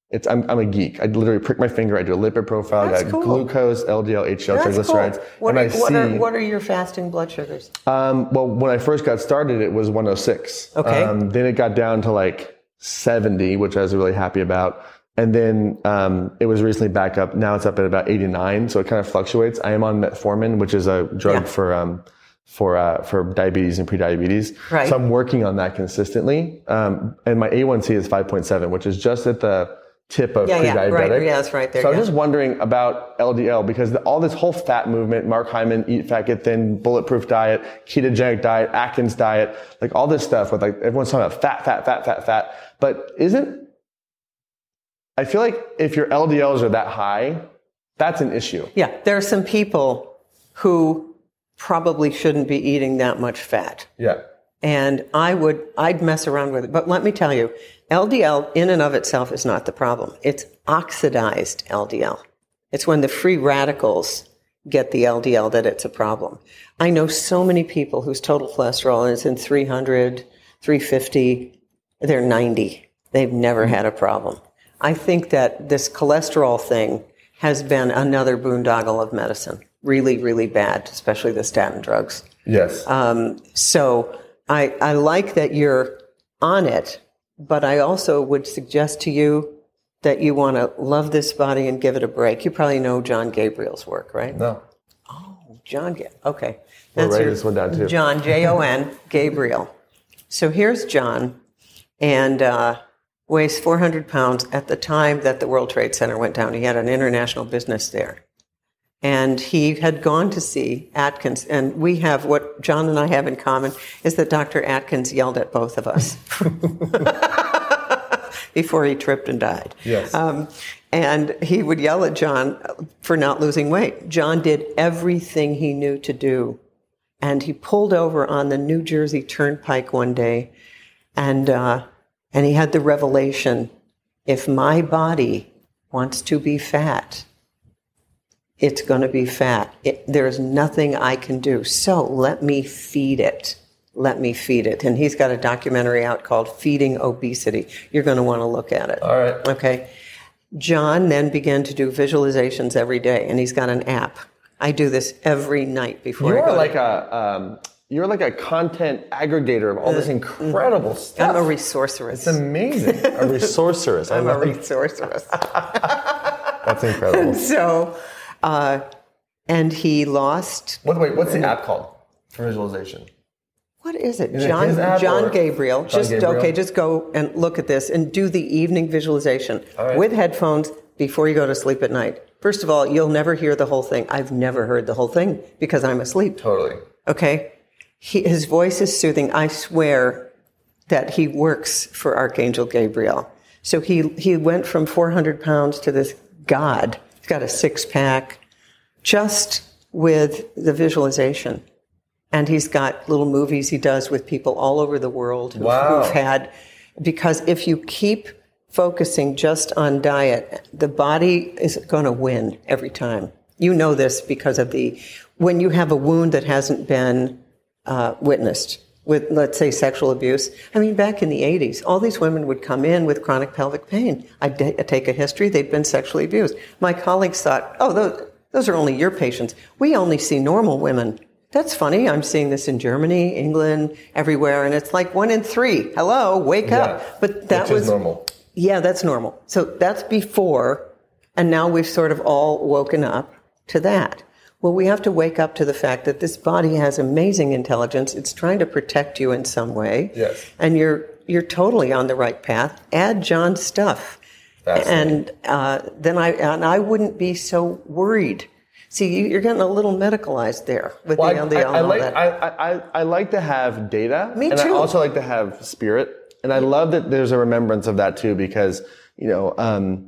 It's I'm, I'm a geek. I literally prick my finger. I do a lipid profile. I got cool. glucose, LDL, HDL, That's cool. triglycerides, What, and are, what, are, what are your fasting blood sugars? um, well, when I first got started, it was 106. Okay. Um, then it got down to like 70, which I was really happy about. And then um, it was recently back up. Now it's up at about 89. So it kind of fluctuates. I am on metformin, which is a drug Yeah. for um, for uh, for diabetes and prediabetes. Right. So I'm working on that consistently. Um, and my A1C is 5.7, which is just at the tip of Yeah, yeah, pre-diabetic. right. Yeah, it's right there, So I'm just wondering about LDL because the, all this whole fat movement, Mark Hyman, eat fat, get thin, bulletproof diet, ketogenic diet, Atkins diet, like all this stuff with like everyone's talking about fat, fat, fat, fat, fat. But isn't I feel like if your LDLs are that high, that's an issue. Yeah, there are some people who probably shouldn't be eating that much fat. Yeah. And I would, I'd mess around with it. But let me tell you, LDL in and of itself is not the problem. It's oxidized LDL. It's when the free radicals get the LDL that it's a problem. I know so many people whose total cholesterol is in 300, 350, they're 90. They've never had a problem. I think that this cholesterol thing has been another boondoggle of medicine. Really, really bad, especially the statin drugs. Yes. Um, so I, I like that you're on it, but I also would suggest to you that you want to love this body and give it a break. You probably know Jon Gabriel's work, right? no. Oh, Jon, okay. We'll write your- this one down, too. Jon, J O N, Gabriel. So here's Jon, and uh, weighs 400 pounds. At the time that the World Trade Center went down, he had an international business there. And he had gone to see Atkins, and we have what Jon and I have in common is that Dr. Atkins yelled at both of us before he tripped and died. Yes. Um, and he would yell at Jon for not losing weight. Jon did everything he knew to do. And he pulled over on the New Jersey Turnpike one day and, uh, and he had the revelation if my body wants to be fat, it's going to be fat. It, there's nothing I can do. So let me feed it. Let me feed it. And he's got a documentary out called Feeding Obesity. You're going to want to look at it. All right. Okay. Jon then began to do visualizations every day, and he's got an app. I do this every night before You I are to- like a um, you're like a content aggregator of all this incredible stuff. I'm a resourceress. It's amazing. a resourceress. I'm a resourceress. That's incredible. so, uh, and he lost. What, wait, what's the app called for visualization? What is it? it Jon his app Jon or- Gabriel. Jon just Gabriel? okay. Just go and look at this and do the evening visualization right. with headphones before you go to sleep at night. First of all, you'll never hear the whole thing. I've never heard the whole thing because I'm asleep. Totally. Okay. He, his voice is soothing. I swear that he works for Archangel Gabriel. So he, he went from 400 pounds to this God. He's got a six pack just with the visualization. And he's got little movies he does with people all over the world who've, Wow. who've had, because if you keep focusing just on diet, the body is going to win every time. You know this because of the, when you have a wound that hasn't been uh, witnessed with, let's say, sexual abuse. I mean, back in the 80s, all these women would come in with chronic pelvic pain. I'd da- take a history, they'd been sexually abused. My colleagues thought, oh, those, those are only your patients. We only see normal women. That's funny. I'm seeing this in Germany, England, everywhere, and it's like one in three. Hello, wake up. But that was is normal. yeah, that's normal. So that's before, and now we've sort of all woken up to that. Well, we have to wake up to the fact that this body has amazing intelligence. It's trying to protect you in some way. Yes. And you're you're totally on the right path. Add Jon's stuff, and uh, then I and I wouldn't be so worried. See, you- you're getting a little medicalized there with Well, the I, I, I like. I, I, I like to have data, Me and I too. also like to have spirit, and I love that there's a remembrance of that too, because you know um,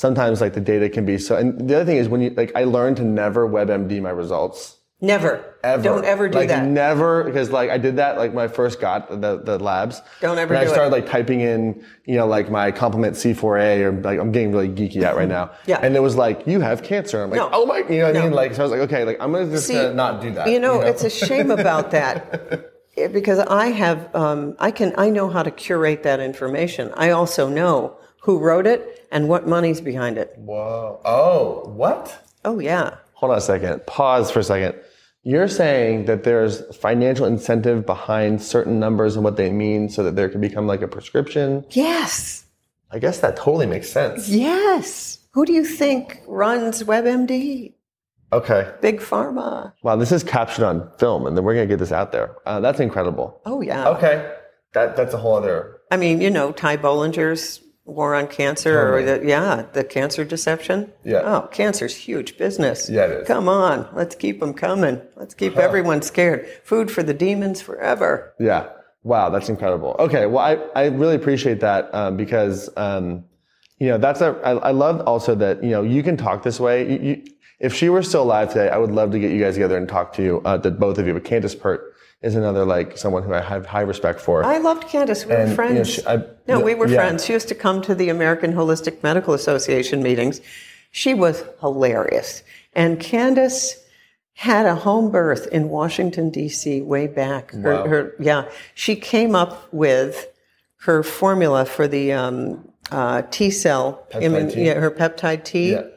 sometimes like the data can be so. And the other thing is when you like I learned to never WebMD my results. never, Ever. don't ever do like, that. Never, because like I did that like when I first got the, the labs. Don't ever And I do it. started like typing in, you know, like my complement C4A or like I'm getting really geeky out right now. Yeah. And it was like, you have cancer. I'm like, No. oh my, you know what I mean? Like, so I was like, okay, like I'm gonna just See, uh, not do that. You know, it's a shame about that because I have, um, I can, I know how to curate that information. I also know who wrote it and what money's behind it. Whoa. Oh, what? Oh yeah, Hold on a second. Pause for a second. You're saying that there's financial incentive behind certain numbers and what they mean so that there can become like a prescription. yes, I guess that totally makes sense. yes. Who do you think runs WebMD? Okay. Big Pharma. Wow, this is captured on film, and then we're gonna get this out there. Uh, that's incredible. Oh yeah. Okay, that that's a whole other. I mean, you know, Ty Bollinger's War on Cancer, or the, yeah, the cancer deception. Yeah. Oh, cancer's huge business. Yeah, it is. Come on, let's keep them coming. Let's keep everyone scared. Food for the demons forever. Yeah. Wow, that's incredible. Okay, well, I, I really appreciate that um, because um, you know that's a I, I love also that you know you can talk this way. You, you, if she were still alive today, I would love to get you guys together and talk to you, uh, the both of you. But Candace Pert is another like someone who I have high respect for. I loved Candace. We And, were you know, friends. she- I- no, we were yeah. friends. She used to come to the American Holistic Medical Association meetings. She was hilarious. And Candace had a home birth in Washington, D.C. way back. Her, Wow. her, yeah. She came up with her formula for the um, uh, T cell, T? yeah, her peptide T. Yeah.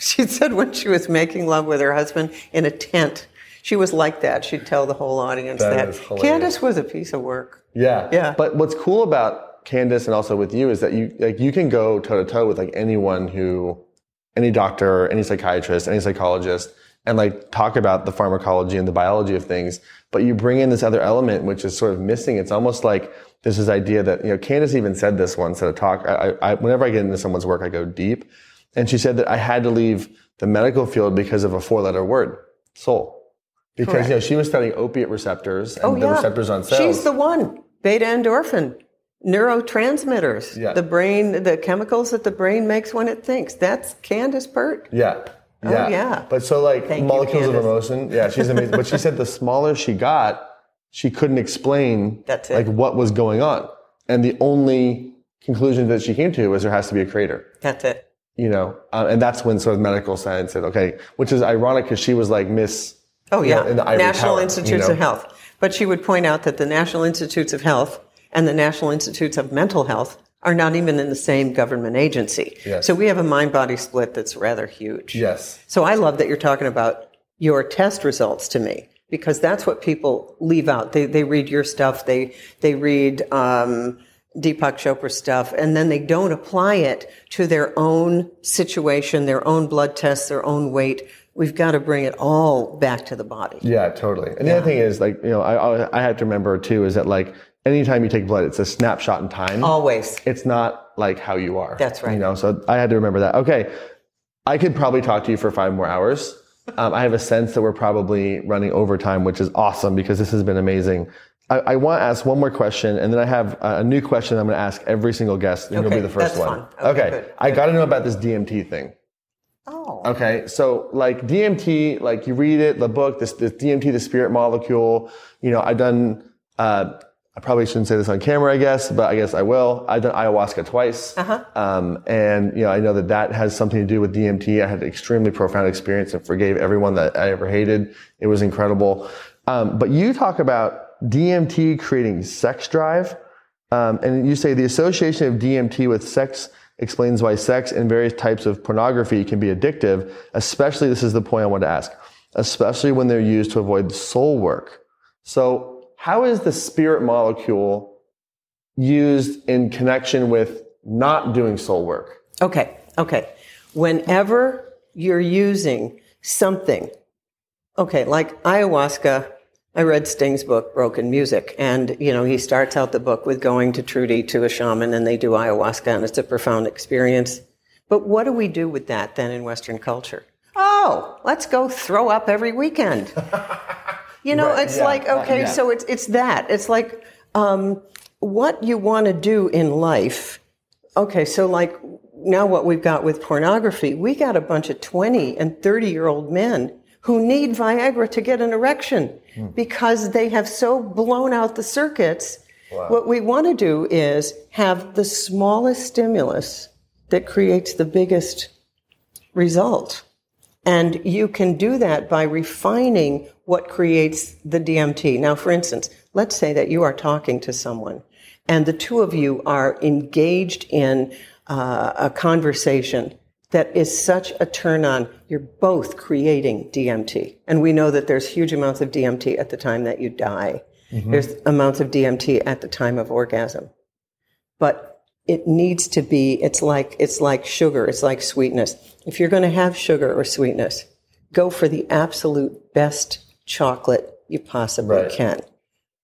She said when she was making love with her husband in a tent, she was like that. She'd tell the whole audience That that. is. Candace was a piece of work. Yeah. Yeah. But what's cool about Candace and also with you is that you like you can go toe to toe with like anyone who any doctor, any psychiatrist, any psychologist and like talk about the pharmacology and the biology of things, but you bring in this other element which is sort of missing. It's almost like there's this idea that, you know, Candace even said this once at a talk. I, I, whenever I get into someone's work, I go deep. And she said that I had to leave the medical field because of a four letter word, soul. Because, you know, she was studying opiate receptors and Oh, the yeah. receptors on cells. She's the one. Beta endorphin, neurotransmitters, Yeah. the brain, the chemicals that the brain makes when it thinks. That's Candace Pert. Yeah. Oh, yeah. But so like Thank you, molecules of emotion. Yeah, she's amazing. but she said the smaller she got, she couldn't explain That's it. like what was going on. And the only conclusion that she came to was there has to be a creator. That's it. You know, uh, and that's when sort of medical science said, okay, which is ironic because she was like Miss. Oh, you yeah. know, in National tower, Institutes you know? of Health. But she would point out that the National Institutes of Health and the National Institutes of Mental Health are not even in the same government agency. Yes. So we have a mind body split that's rather huge. Yes. So I love that you're talking about your test results to me because that's what people leave out. They they read your stuff, they they read um, Deepak Chopra's stuff, and then they don't apply it to their own situation, their own blood tests, their own weight. We've got to bring it all back to the body. Yeah, totally. And the other thing is like, you know, I, I, have to remember too is that like anytime you take blood, it's a snapshot in time. Always. it's not like how you are. That's right. You know, so I had to remember that. Okay, I could probably talk to you for five more hours. Um, I have a sense that we're probably running overtime, which is awesome because this has been amazing. I, I want to ask one more question, and then I have a, a new question I'm going to ask every single guest, and you'll be the first that's one. fun. Okay, good, I got to know about this DMT thing. Oh. Okay, so like DMT, like you read it, the book, this, this DMT, the spirit molecule. You know, I've done. Uh, I probably shouldn't say this on camera, I guess, but I guess I will. I've done ayahuasca twice, Uh-huh. um, and you know, I know that that has something to do with DMT. I had an extremely profound experience and forgave everyone that I ever hated. It was incredible. Um, but you talk about DMT creating sex drive, um, and you say the association of DMT with sex explains why sex and various types of pornography can be addictive, especially, this is the point I want to ask, especially when they're used to avoid soul work. So, how is the spirit molecule used in connection with not doing soul work? Okay, okay. Whenever you're using something, okay, like ayahuasca, I read Sting's book, Broken Music, and you know he starts out the book with going to Trudie to a shaman, and they do ayahuasca, and it's a profound experience. But what do we do with that then in Western culture? Oh, let's go throw up every weekend. You know, Right, it's yeah, like okay, yeah. so it's it's that. It's like um, what you want to do in life. Okay, so like now what we've got with pornography, we got a bunch of twenty and thirty year old men who need Viagra to get an erection Hmm. because they have so blown out the circuits. What we want to do is have the smallest stimulus that creates the biggest result. And you can do that by refining what creates the DMT. Now, for instance, let's say that you are talking to someone and the two of you are engaged in uh, a conversation that is such a turn on. You're both creating DMT. And we know that there's huge amounts of DMT at the time that you die. Mm-hmm. There's amounts of DMT at the time of orgasm. But it needs to be, it's like, it's like sugar. It's like sweetness. If you're going to have sugar or sweetness, go for the absolute best chocolate you possibly Right. can.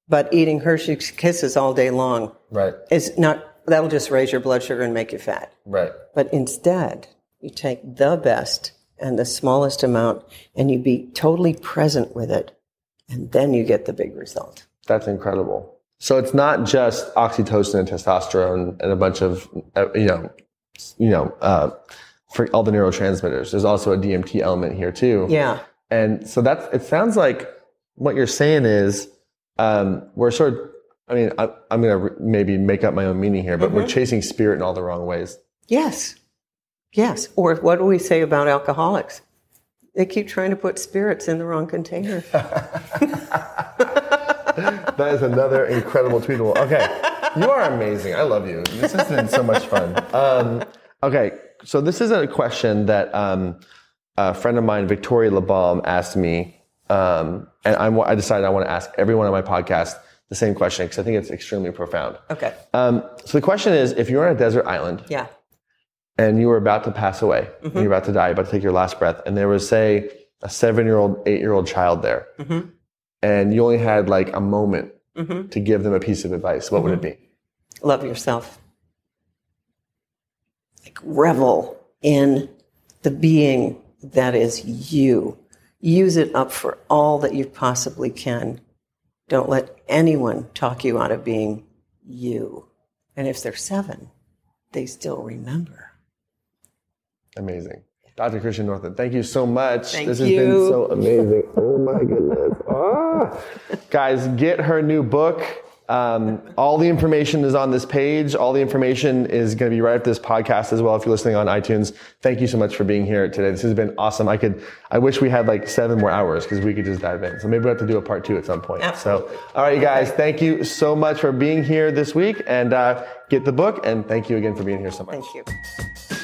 But eating Hershey's Kisses all day long Right. is not, that'll just raise your blood sugar and make you fat. Right. But instead, you take the best and the smallest amount and you be totally present with it. And then you get the big result. That's incredible. So it's not just oxytocin and testosterone and a bunch of uh, you know, you know, uh, for all the neurotransmitters. There's also a DMT element here too. Yeah. And so that's. It sounds like what you're saying is um, we're sort of. I mean, I, I'm going to re- maybe make up my own meaning here, but we're chasing spirit in all the wrong ways. Yes. Yes. Or what do we say about alcoholics? They keep trying to put spirits in the wrong container. That is another incredible tweetable. Okay, you are amazing. I love you. This has been so much fun. Um, okay, so this is a question that um, a friend of mine, Victoria LeBaum, asked me, um, and I'm, I decided I want to ask everyone on my podcast the same question because I think it's extremely profound. Okay. Um, so the question is, if you're on a desert island Yeah. And you were about to pass away, Mm-hmm. you're about to die, about to take your last breath, and there was, say, a seven-year-old, eight-year-old child there, Mm-hmm. and you only had like a moment to give them a piece of advice, what would it be? Love yourself. Like revel in the being that is you. Use it up for all that you possibly can. Don't let anyone talk you out of being you. And if they're seven, they still remember. Amazing. Dr. Christiane Northrup, thank you so much. Thank this has been so amazing. Oh my goodness. Ah. Guys, get her new book. Um, all the information is on this page. All the information is going to be right after this podcast as well. If you're listening on iTunes, thank you so much for being here today. This has been awesome. I could, I wish we had like seven more hours because we could just dive in. So maybe we have to do a part two at some point. Absolutely. So, all right, you guys, thank you so much for being here this week and uh, get the book. And thank you again for being here so much. Thank you.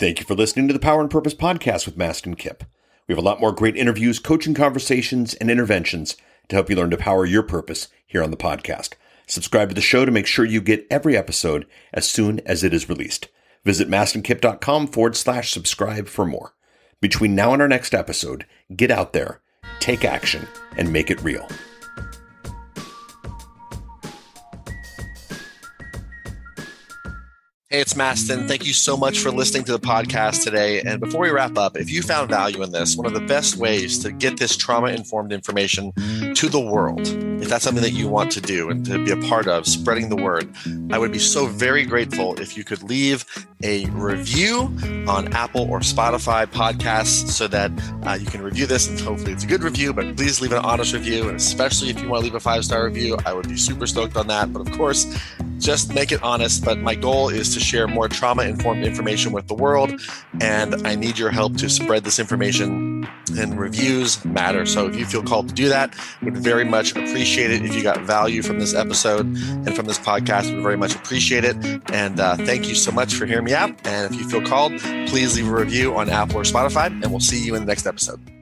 Thank you for listening to the Power and Purpose podcast with Mastin Kipp. We have a lot more great interviews, coaching conversations, and interventions to help you learn to power your purpose here on the podcast. Subscribe to the show to make sure you get every episode as soon as it is released. Visit mastinkipp.com forward slash subscribe for more. Between now and our next episode, get out there, take action, and make it real. Hey, it's Mastin. Thank you so much for listening to the podcast today. And before we wrap up, if you found value in this, one of the best ways to get this trauma informed information to the world, if that's something that you want to do and to be a part of, spreading the word, I would be so very grateful if you could leave a review on Apple or Spotify podcasts so that uh, you can review this and hopefully it's a good review, but please leave an honest review. And especially if you want to leave a five star review, I would be super stoked on that. But of course, just make it honest. But my goal is to share more trauma informed information with the world. And I need your help to spread this information and reviews matter. So if you feel called to do that, would very much appreciate it. If you got value from this episode and from this podcast, would very much appreciate it. And uh, thank you so much for hearing me out. And if you feel called, please leave a review on Apple or Spotify, and we'll see you in the next episode.